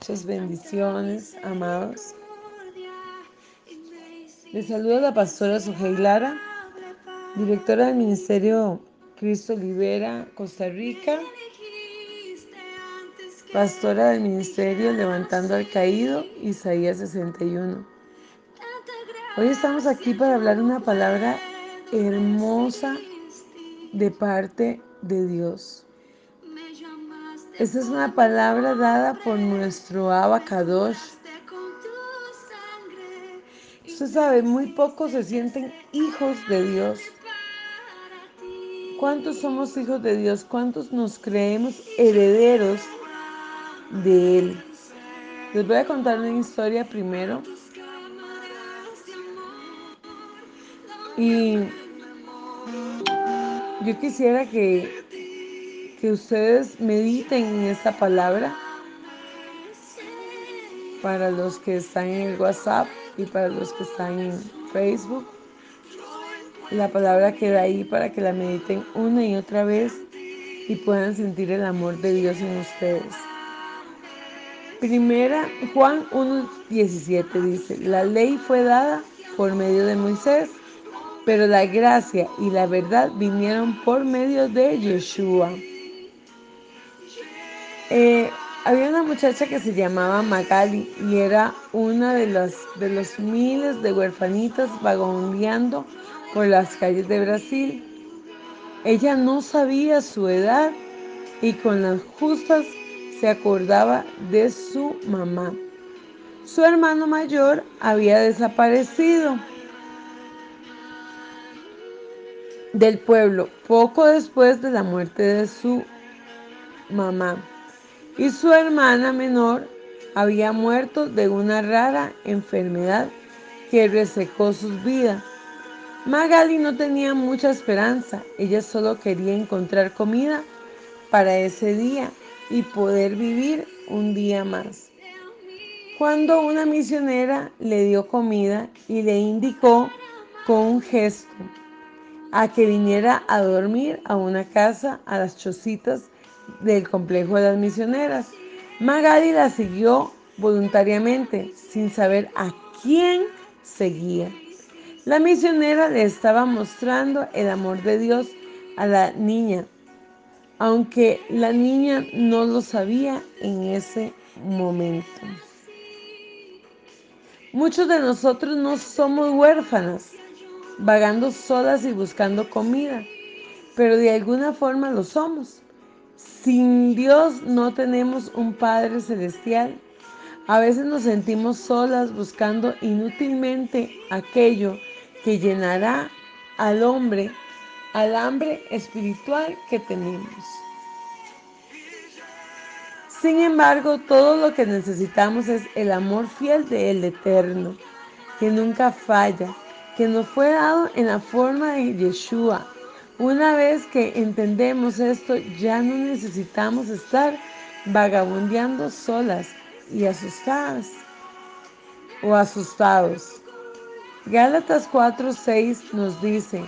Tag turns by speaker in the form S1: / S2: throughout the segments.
S1: Muchas bendiciones, amados. Les saluda la pastora Sujei Lara, directora del Ministerio Cristo Libera, Costa Rica, pastora del Ministerio Levantando al Caído, Isaías 61. Hoy estamos aquí para hablar una palabra hermosa de parte de Dios. Esta es una palabra dada por nuestro Abacadosh. Usted sabe, muy pocos se sienten hijos de Dios. ¿Cuántos somos hijos de Dios? ¿Cuántos nos creemos herederos de Él? Les voy a contar una historia primero. Y yo quisiera que que ustedes mediten en esta palabra para los que están en el WhatsApp y para los que están en Facebook. La palabra queda ahí para que la mediten una y otra vez y puedan sentir el amor de Dios en ustedes. Primera, Juan 1.17 dice, la ley fue dada por medio de Moisés, pero la gracia y la verdad vinieron por medio de Yeshua. Eh, había una muchacha que se llamaba Magali y era una de, las, de los miles de huerfanitas vagabundeando por las calles de Brasil. Ella no sabía su edad y con las justas se acordaba de su mamá. Su hermano mayor había desaparecido del pueblo poco después de la muerte de su mamá y su hermana menor había muerto de una rara enfermedad que resecó sus vidas. Magali no tenía mucha esperanza, ella solo quería encontrar comida para ese día y poder vivir un día más. Cuando una misionera le dio comida y le indicó con un gesto a que viniera a dormir a una casa a las chocitas del complejo de las misioneras. Magali la siguió voluntariamente, sin saber a quién seguía. La misionera le estaba mostrando el amor de Dios a la niña, aunque la niña no lo sabía en ese momento. Muchos de nosotros no somos huérfanas, vagando solas y buscando comida, pero de alguna forma lo somos. Sin Dios no tenemos un Padre Celestial. A veces nos sentimos solas buscando inútilmente aquello que llenará al hombre, al hambre espiritual que tenemos. Sin embargo, todo lo que necesitamos es el amor fiel del Eterno, que nunca falla, que nos fue dado en la forma de Yeshua, una vez que entendemos esto, ya no necesitamos estar vagabundeando solas y asustadas o asustados. Gálatas 4:6 nos dice,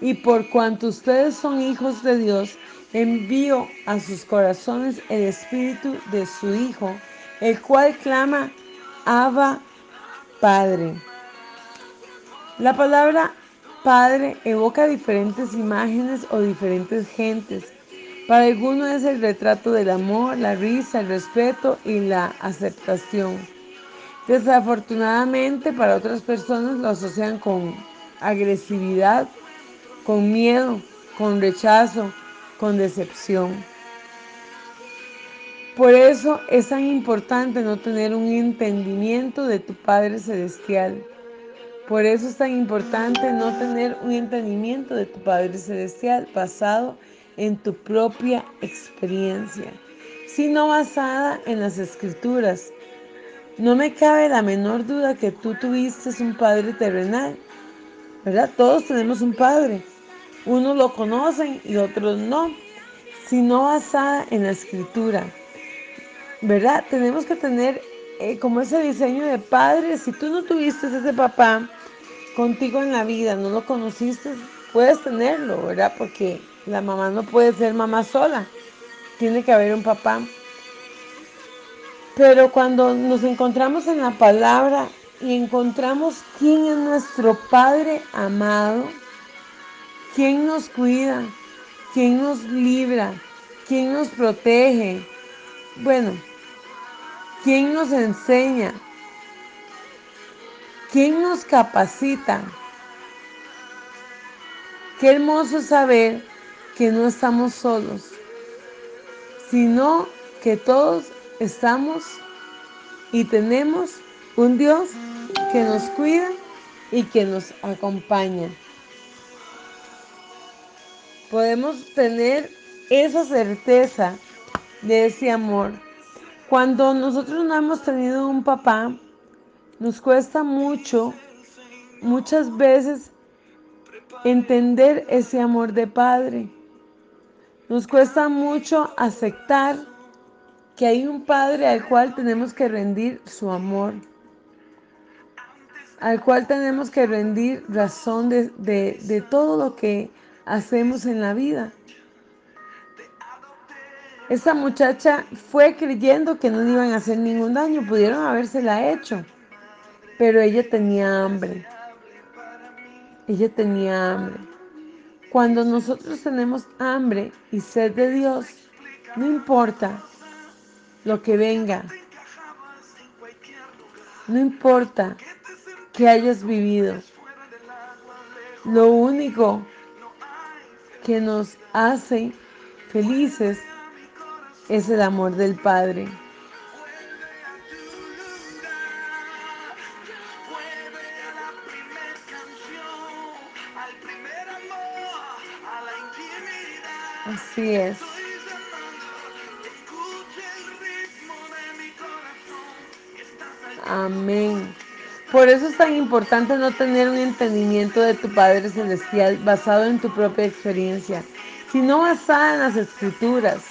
S1: y por cuanto ustedes son hijos de Dios, envío a sus corazones el espíritu de su Hijo, el cual clama, Abba, Padre. La palabra Padre evoca diferentes imágenes o diferentes gentes. Para algunos es el retrato del amor, la risa, el respeto y la aceptación. Desafortunadamente para otras personas lo asocian con agresividad, con miedo, con rechazo, con decepción. Por eso es tan importante no tener un entendimiento de tu Padre Celestial. Por eso es tan importante no tener un entendimiento de tu Padre Celestial basado en tu propia experiencia, sino basada en las escrituras. No me cabe la menor duda que tú tuviste un Padre terrenal, ¿verdad? Todos tenemos un Padre. Unos lo conocen y otros no, sino basada en la escritura. ¿Verdad? Tenemos que tener eh, como ese diseño de padre. Si tú no tuviste ese papá, contigo en la vida, no lo conociste, puedes tenerlo, ¿verdad? Porque la mamá no puede ser mamá sola, tiene que haber un papá. Pero cuando nos encontramos en la palabra y encontramos quién es nuestro Padre amado, quién nos cuida, quién nos libra, quién nos protege, bueno, quién nos enseña, quién nos capacita. Qué hermoso saber que no estamos solos, sino que todos estamos y tenemos un Dios que nos cuida y que nos acompaña. Podemos tener esa certeza de ese amor. Cuando nosotros no hemos tenido un papá, nos cuesta mucho, muchas veces, entender ese amor de padre. Nos cuesta mucho aceptar que hay un Padre al cual tenemos que rendir su amor, al cual tenemos que rendir razón de, de, todo lo que hacemos en la vida. Esta muchacha fue creyendo que no le iban a hacer ningún daño, pudieron habérsela hecho, pero ella tenía hambre. Ella tenía hambre. Cuando nosotros tenemos hambre y sed de Dios, no importa lo que venga. No importa que hayas vivido. Lo único que nos hace felices es el amor del Padre. Así es. Amén. Por eso es tan importante no tener un entendimiento de tu Padre Celestial basado en tu propia experiencia, sino basada en las escrituras.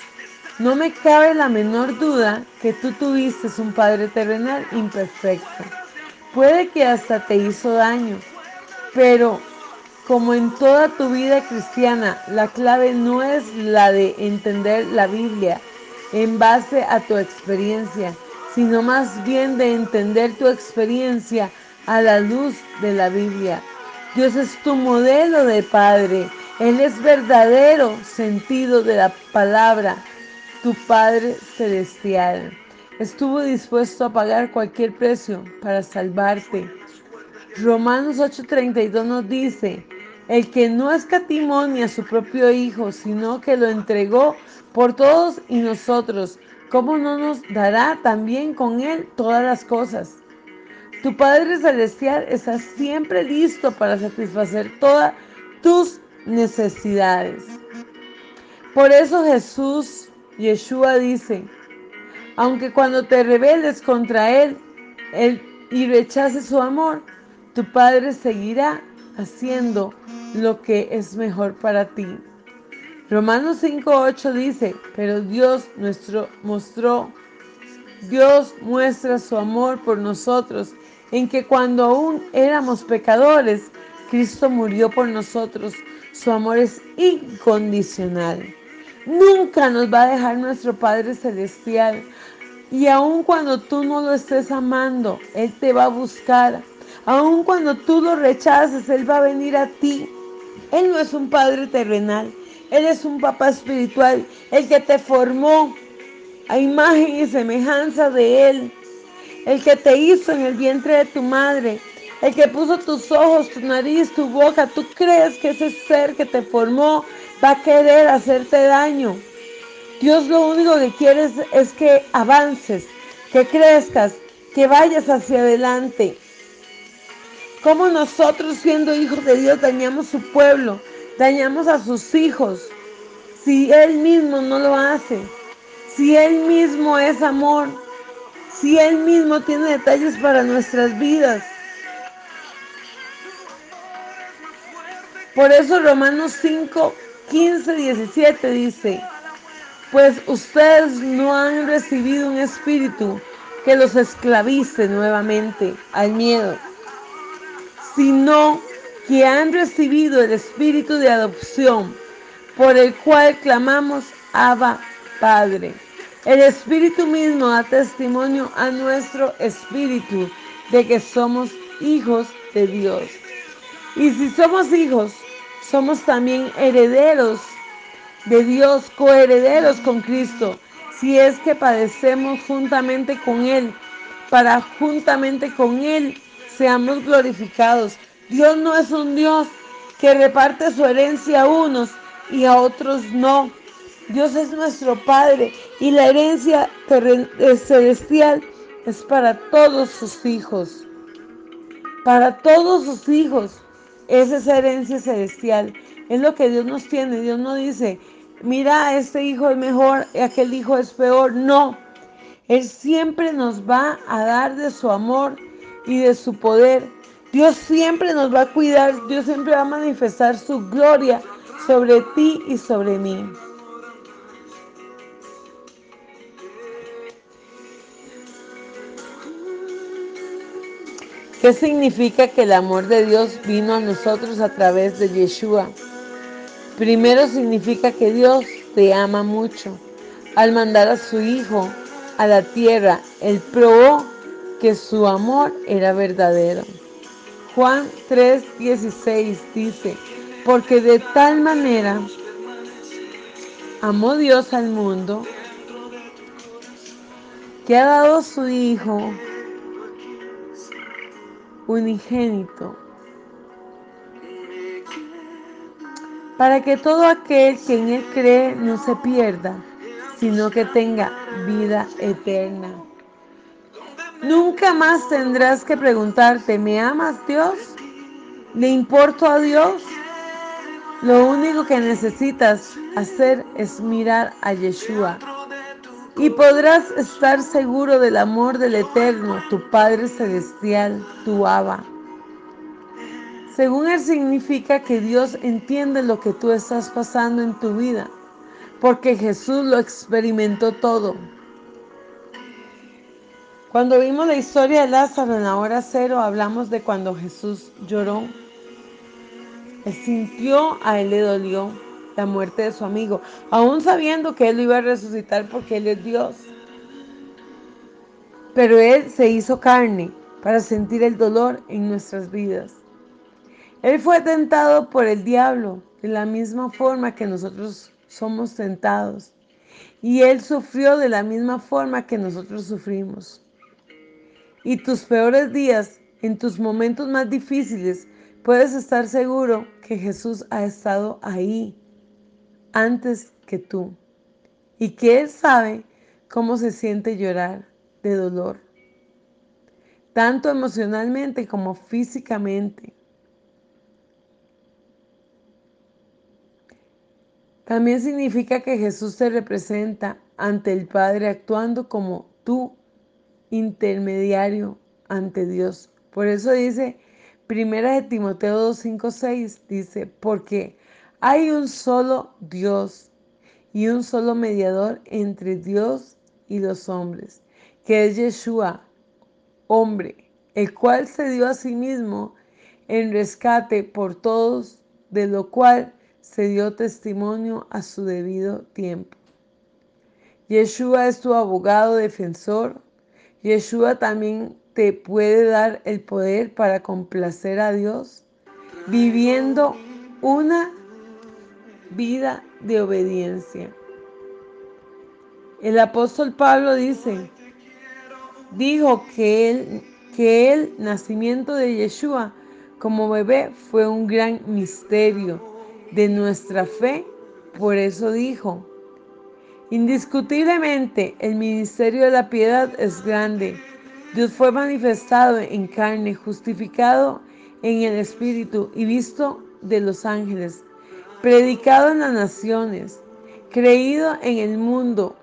S1: No me cabe la menor duda que tú tuviste un Padre terrenal imperfecto. Puede que hasta te hizo daño, pero como en toda tu vida cristiana, la clave no es la de entender la Biblia en base a tu experiencia, sino más bien de entender tu experiencia a la luz de la Biblia. Dios es tu modelo de Padre. Él es verdadero sentido de la palabra, tu Padre celestial. Estuvo dispuesto a pagar cualquier precio para salvarte. Romanos 8:32 nos dice, el que no escatimó ni a su propio Hijo, sino que lo entregó por todos y nosotros, ¿cómo no nos dará también con Él todas las cosas? Tu Padre Celestial está siempre listo para satisfacer todas tus necesidades. Por eso Jesús, Yeshua dice, aunque cuando te rebeles contra Él, él y rechaces su amor, tu Padre seguirá haciendo lo que es mejor para ti. Romanos 5.8 dice, pero Dios nuestro mostró, Dios muestra su amor por nosotros en que cuando aún éramos pecadores, Cristo murió por nosotros. Su amor es incondicional. Nunca nos va a dejar nuestro Padre Celestial. Y aun cuando tú no lo estés amando, Él te va a buscar. Aun cuando tú lo rechaces, Él va a venir a ti. Él no es un Padre terrenal. Él es un papá espiritual, el que te formó a imagen y semejanza de Él, el que te hizo en el vientre de tu madre, el que puso tus ojos, tu nariz, tu boca. ¿Tú crees que ese ser que te formó va a querer hacerte daño? Dios lo único que quiere es que avances, que crezcas, que vayas hacia adelante. Como nosotros siendo hijos de Dios dañamos su pueblo, dañamos a sus hijos, si Él mismo no lo hace, si Él mismo es amor, si Él mismo tiene detalles para nuestras vidas. Por eso Romanos 5, 15, 17 dice, pues ustedes no han recibido un espíritu que los esclavice nuevamente al miedo, sino que han recibido el espíritu de adopción, por el cual clamamos Abba Padre. El Espíritu mismo da testimonio a nuestro espíritu de que somos hijos de Dios. Y si somos hijos, somos también herederos de Dios, coherederos con Cristo, si es que padecemos juntamente con Él, para juntamente con Él seamos glorificados. Dios no es un Dios que reparte su herencia a unos y a otros no. Dios es nuestro Padre y la herencia eh, celestial es para todos sus hijos. Para todos sus hijos. Es esa herencia celestial. Es lo que Dios nos tiene. Dios no dice, mira, este hijo es mejor y aquel hijo es peor. No. Él siempre nos va a dar de su amor y de su poder. Dios siempre nos va a cuidar. Dios siempre va a manifestar su gloria sobre ti y sobre mí. ¿Qué significa que el amor de Dios vino a nosotros a través de Yeshua? Primero significa que Dios te ama mucho. Al mandar a su Hijo a la tierra, Él probó que su amor era verdadero. Juan 3:16 dice, porque de tal manera amó Dios al mundo que ha dado su Hijo unigénito, para que todo aquel que en Él cree no se pierda, sino que tenga vida eterna. Nunca más tendrás que preguntarte, ¿me amas Dios? ¿Le importo a Dios? Lo único que necesitas hacer es mirar a Yeshua y podrás estar seguro del amor del Eterno, tu Padre Celestial, tu Abba. Según él significa que Dios entiende lo que tú estás pasando en tu vida, porque Jesús lo experimentó todo. Cuando vimos la historia de Lázaro en la hora cero, hablamos de cuando Jesús lloró. Sintió, a él le dolió, la muerte de su amigo, aún sabiendo que él lo iba a resucitar porque él es Dios. Pero él se hizo carne para sentir el dolor en nuestras vidas. Él fue tentado por el diablo de la misma forma que nosotros somos tentados. Y él sufrió de la misma forma que nosotros sufrimos. Y tus peores días, en tus momentos más difíciles, puedes estar seguro que Jesús ha estado ahí antes que tú y que Él sabe cómo se siente llorar de dolor, tanto emocionalmente como físicamente. También significa que Jesús te representa ante el Padre actuando como tu intermediario ante Dios. Por eso dice, primera de Timoteo 2, 5, 6, dice, porque hay un solo Dios y un solo mediador entre Dios y los hombres, que es Yeshua, hombre, el cual se dio a sí mismo en rescate por todos, de lo cual se dio testimonio a su debido tiempo. Yeshua es tu abogado defensor. Yeshua también te puede dar el poder para complacer a Dios, viviendo una vida de obediencia. El apóstol Pablo dice, dijo que el, que el nacimiento de Yeshua como bebé fue un gran misterio de nuestra fe. Por eso dijo, indiscutiblemente el ministerio de la piedad es grande. Dios fue manifestado en carne, justificado en el Espíritu y visto de los ángeles predicado en las naciones, creído en el mundo,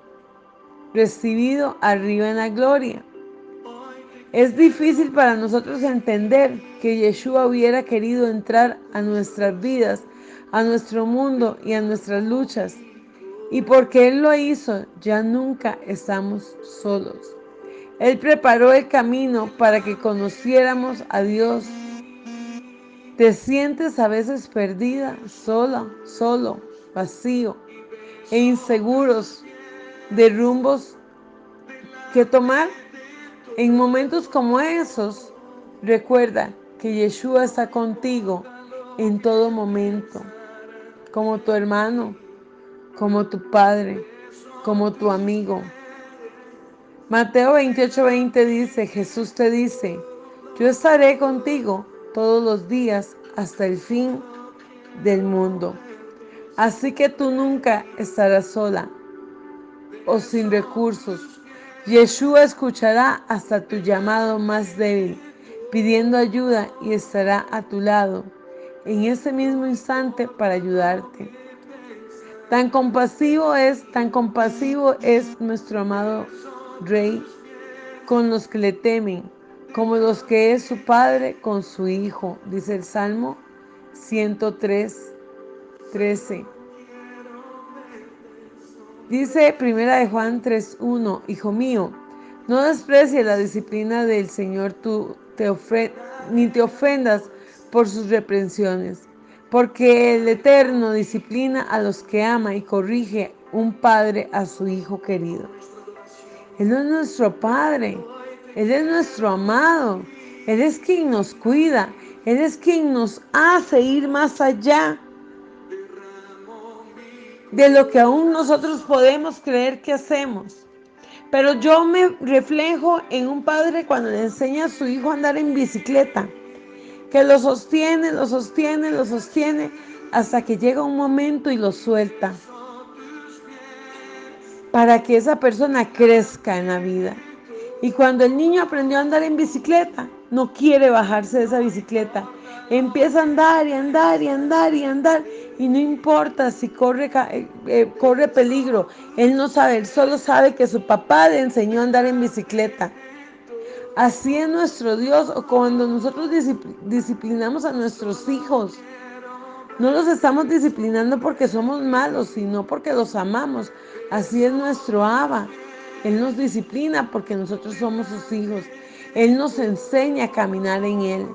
S1: recibido arriba en la gloria. Es difícil para nosotros entender que Yeshua hubiera querido entrar a nuestras vidas, a nuestro mundo y a nuestras luchas. Y porque Él lo hizo, ya nunca estamos solos. Él preparó el camino para que conociéramos a Dios te sientes a veces perdida, sola, solo, vacío e inseguros de rumbos que tomar. En momentos como esos, recuerda que Yeshua está contigo en todo momento, como tu hermano, como tu padre, como tu amigo. Mateo 28:20 dice, Jesús te dice, yo estaré contigo todos los días hasta el fin del mundo. Así que tú nunca estarás sola o sin recursos. Yeshua escuchará hasta tu llamado más débil, pidiendo ayuda y estará a tu lado en ese mismo instante para ayudarte. Tan compasivo es, tan compasivo es nuestro amado Rey con los que le temen, como los que es su Padre con su Hijo, dice el Salmo 103, 13. Dice Primera de Juan 3.1, Hijo mío, no desprecies la disciplina del Señor tú, te ni te ofendas por sus reprensiones, porque el Eterno disciplina a los que ama y corrige un padre a su Hijo querido. Él es nuestro Padre, Él es nuestro amado, Él es quien nos cuida, Él es quien nos hace ir más allá de lo que aún nosotros podemos creer que hacemos. Pero yo me reflejo en un padre cuando le enseña a su hijo a andar en bicicleta, que lo sostiene, lo sostiene, lo sostiene, hasta que llega un momento y lo suelta, para que esa persona crezca en la vida. Y cuando el niño aprendió a andar en bicicleta, no quiere bajarse de esa bicicleta. Empieza a andar y andar y andar y andar y no importa si corre, eh, eh, corre peligro. Él no sabe, él solo sabe que su papá le enseñó a andar en bicicleta. Así es nuestro Dios cuando nosotros disciplinamos a nuestros hijos. No los estamos disciplinando porque somos malos, sino porque los amamos. Así es nuestro Abba. Él nos disciplina porque nosotros somos sus hijos. Él nos enseña a caminar en Él.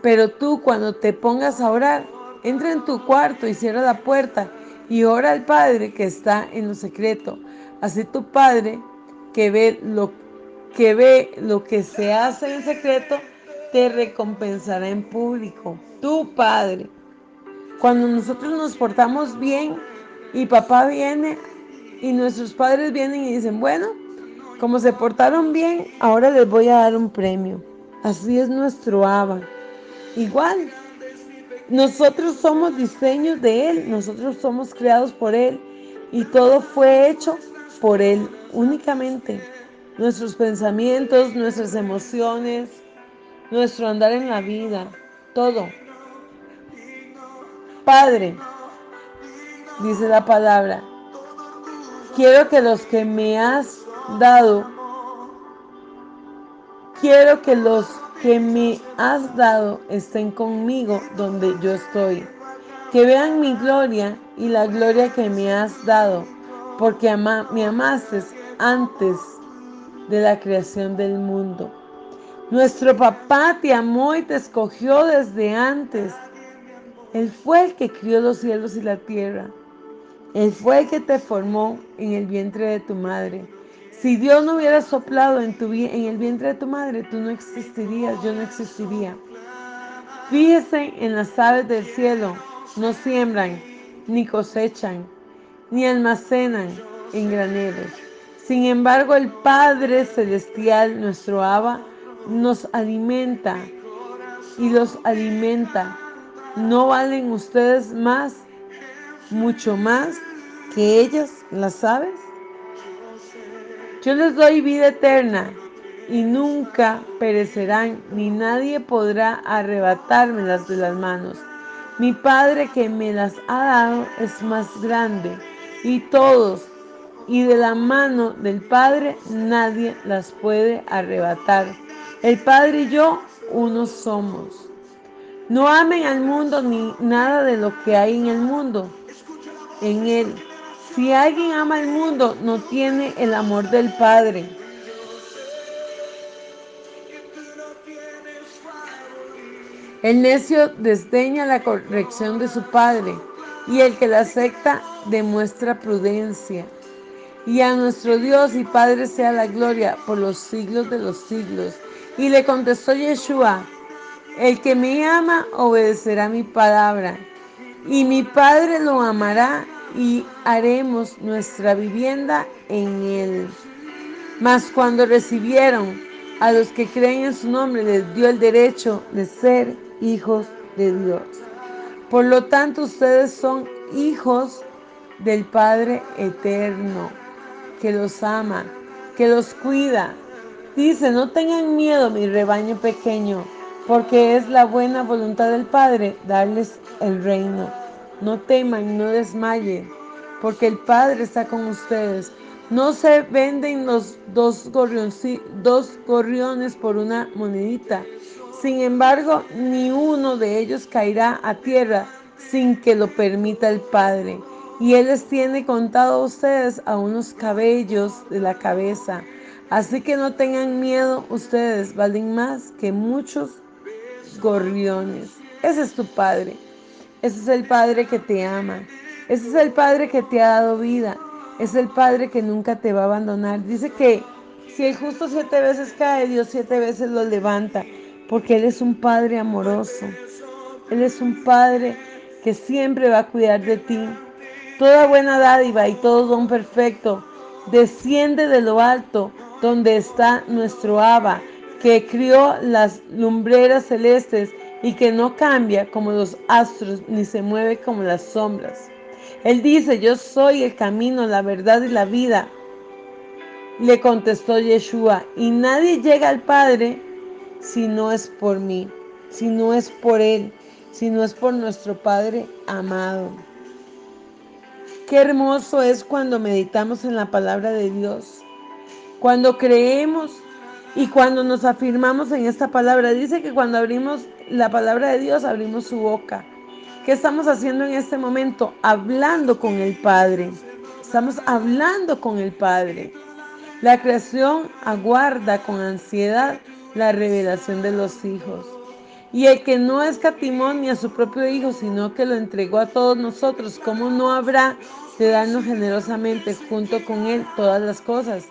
S1: Pero tú cuando te pongas a orar, entra en tu cuarto y cierra la puerta y ora al Padre que está en lo secreto. Así tu Padre que ve lo que ve lo que se hace en secreto te recompensará en público. Tu Padre. Cuando nosotros nos portamos bien y papá viene y nuestros padres vienen y dicen, bueno, como se portaron bien, ahora les voy a dar un premio. Así es nuestro Abba. Igual, nosotros somos diseños de Él, nosotros somos creados por Él y todo fue hecho por Él únicamente. Nuestros pensamientos, nuestras emociones, nuestro andar en la vida, todo. Padre, dice la palabra, quiero que los que me has dado, quiero que los que me has dado estén conmigo donde yo estoy. Que vean mi gloria y la gloria que me has dado, porque me amaste antes de la creación del mundo. Nuestro papá te amó y te escogió desde antes. Él fue el que crió los cielos y la tierra. Él fue el que te formó en el vientre de tu madre. Si Dios no hubiera soplado en, tu, en el vientre de tu madre, tú no existirías, yo no existiría. Fíjese en las aves del cielo, no siembran, ni cosechan, ni almacenan en graneros. Sin embargo, el Padre Celestial, nuestro Abba, nos alimenta y los alimenta. ¿No valen ustedes más, mucho más que ellas, las aves? Yo les doy vida eterna y nunca perecerán, ni nadie podrá arrebatármelas de las manos. Mi Padre que me las ha dado es más grande, y todos, y de la mano del Padre nadie las puede arrebatar. El Padre y yo uno somos. No amen al mundo ni nada de lo que hay en el mundo. En él si alguien ama el mundo, no tiene el amor del Padre. El necio desdeña la corrección de su padre y el que la acepta demuestra prudencia. Y a nuestro Dios y Padre sea la gloria por los siglos de los siglos. Y le contestó Yeshua, el que me ama obedecerá mi palabra, y mi Padre lo amará y haremos nuestra vivienda en él. Mas cuando recibieron a los que creen en su nombre, les dio el derecho de ser hijos de Dios. Por lo tanto, ustedes son hijos del Padre eterno, que los ama, que los cuida. Dice, no tengan miedo, mi rebaño pequeño, porque es la buena voluntad del Padre darles el reino. No teman, no desmayen, porque el Padre está con ustedes. No se venden los dos, dos gorriones por una monedita. Sin embargo, ni uno de ellos caerá a tierra sin que lo permita el Padre. Y Él les tiene contado a ustedes a unos cabellos de la cabeza. Así que no tengan miedo, ustedes valen más que muchos gorriones. Ese es tu Padre. Ese es el Padre que te ama. Ese es el Padre que te ha dado vida. Es el Padre que nunca te va a abandonar. Dice que si el justo siete veces cae, Dios siete veces lo levanta. Porque Él es un Padre amoroso. Él es un Padre que siempre va a cuidar de ti. Toda buena dádiva y todo don perfecto desciende de lo alto, donde está nuestro Abba, que crió las lumbreras celestes y que no cambia como los astros ni se mueve como las sombras. Él dice, yo soy el camino, la verdad y la vida. Le contestó Yeshua, y nadie llega al Padre si no es por mí, si no es por Él, si no es por nuestro Padre amado. Qué hermoso es cuando meditamos en la palabra de Dios, cuando creemos y cuando nos afirmamos en esta palabra. Dice que cuando abrimos la palabra de Dios, abrimos su boca. ¿Qué estamos haciendo en este momento? Hablando con el Padre. Estamos hablando con el Padre. La creación aguarda con ansiedad la revelación de los hijos. Y el que no escatimó ni a su propio Hijo, sino que lo entregó a todos nosotros, ¿cómo no habrá de darnos generosamente junto con Él todas las cosas?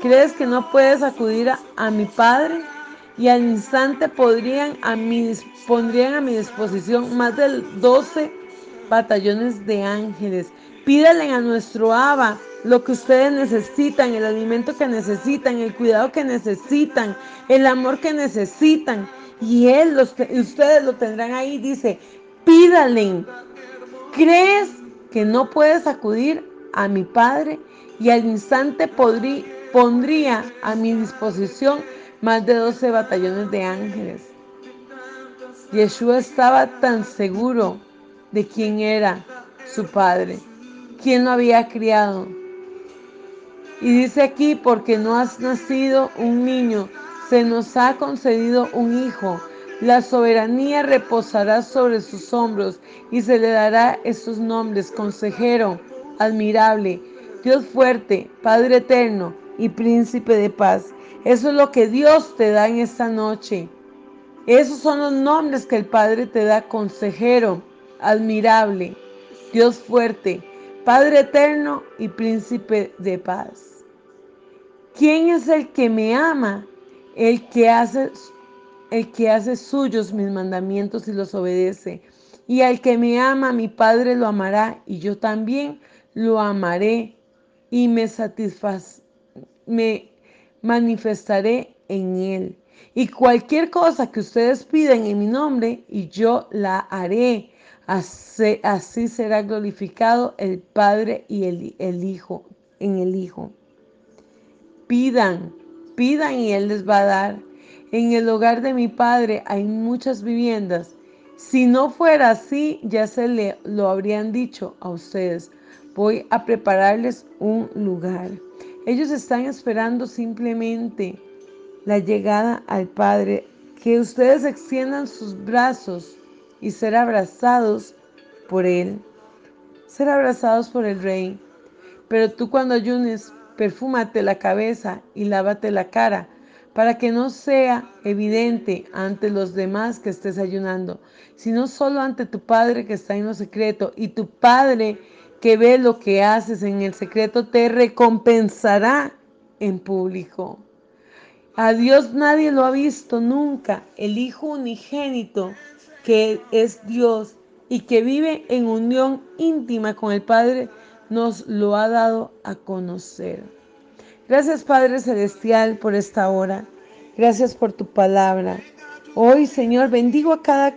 S1: ¿Crees que no puedes acudir a, mi Padre? y al instante podrían a mi, pondrían a mi disposición más de 12 batallones de ángeles. Pídale a nuestro Abba lo que ustedes necesitan, el alimento que necesitan, el cuidado que necesitan, el amor que necesitan. Y Él, los, ustedes lo tendrán ahí, dice, pídale. ¿Crees que no puedes acudir a mi Padre? Y al instante podrí, pondría a mi disposición más de 12 batallones de ángeles. Yeshua estaba tan seguro de quién era su padre, quién lo había criado. Y dice aquí, porque no has nacido un niño, se nos ha concedido un hijo. La soberanía reposará sobre sus hombros y se le dará estos nombres, consejero, admirable, Dios fuerte, Padre eterno y príncipe de paz. Eso es lo que Dios te da en esta noche. Esos son los nombres que el Padre te da, consejero, admirable, Dios fuerte, Padre eterno y príncipe de paz. ¿Quién es el que me ama? El que hace el que hace suyos mis mandamientos y los obedece. Y al que me ama, mi Padre lo amará y yo también lo amaré y me satisfaz me manifestaré en él. Y cualquier cosa que ustedes piden en mi nombre, y yo la haré. Así, así será glorificado el Padre y el, el Hijo en el Hijo. Pidan, pidan y Él les va a dar. En el hogar de mi Padre hay muchas viviendas. Si no fuera así, ya se le, lo habrían dicho a ustedes. Voy a prepararles un lugar. Ellos están esperando simplemente la llegada al Padre, que ustedes extiendan sus brazos y ser abrazados por Él, ser abrazados por el Rey. Pero tú cuando ayunes, perfúmate la cabeza y lávate la cara, para que no sea evidente ante los demás que estés ayunando, sino solo ante tu Padre que está en lo secreto, y tu Padre que ve lo que haces en el secreto te recompensará en público. A Dios nadie lo ha visto nunca. El Hijo unigénito, que es Dios y que vive en unión íntima con el Padre, nos lo ha dado a conocer. Gracias Padre Celestial por esta hora. Gracias por tu palabra. Hoy, Señor, bendigo a cada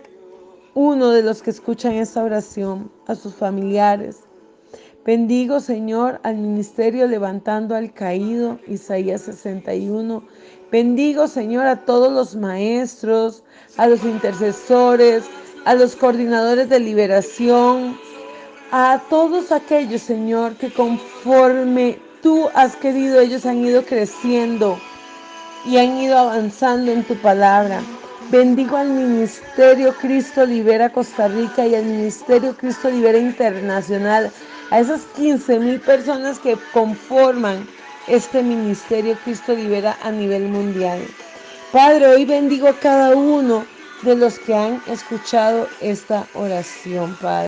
S1: uno de los que escuchan esta oración, a sus familiares. Bendigo, Señor, al ministerio levantando al caído, Isaías 61. Bendigo, Señor, a todos los maestros, a los intercesores, a los coordinadores de liberación, a todos aquellos, Señor, que conforme tú has querido, ellos han ido creciendo y han ido avanzando en tu palabra. Bendigo al Ministerio Cristo Libera Costa Rica y al Ministerio Cristo Libera Internacional, a esas 15 mil personas que conforman este Ministerio Cristo Libera a nivel mundial. Padre, hoy bendigo a cada uno de los que han escuchado esta oración, Padre.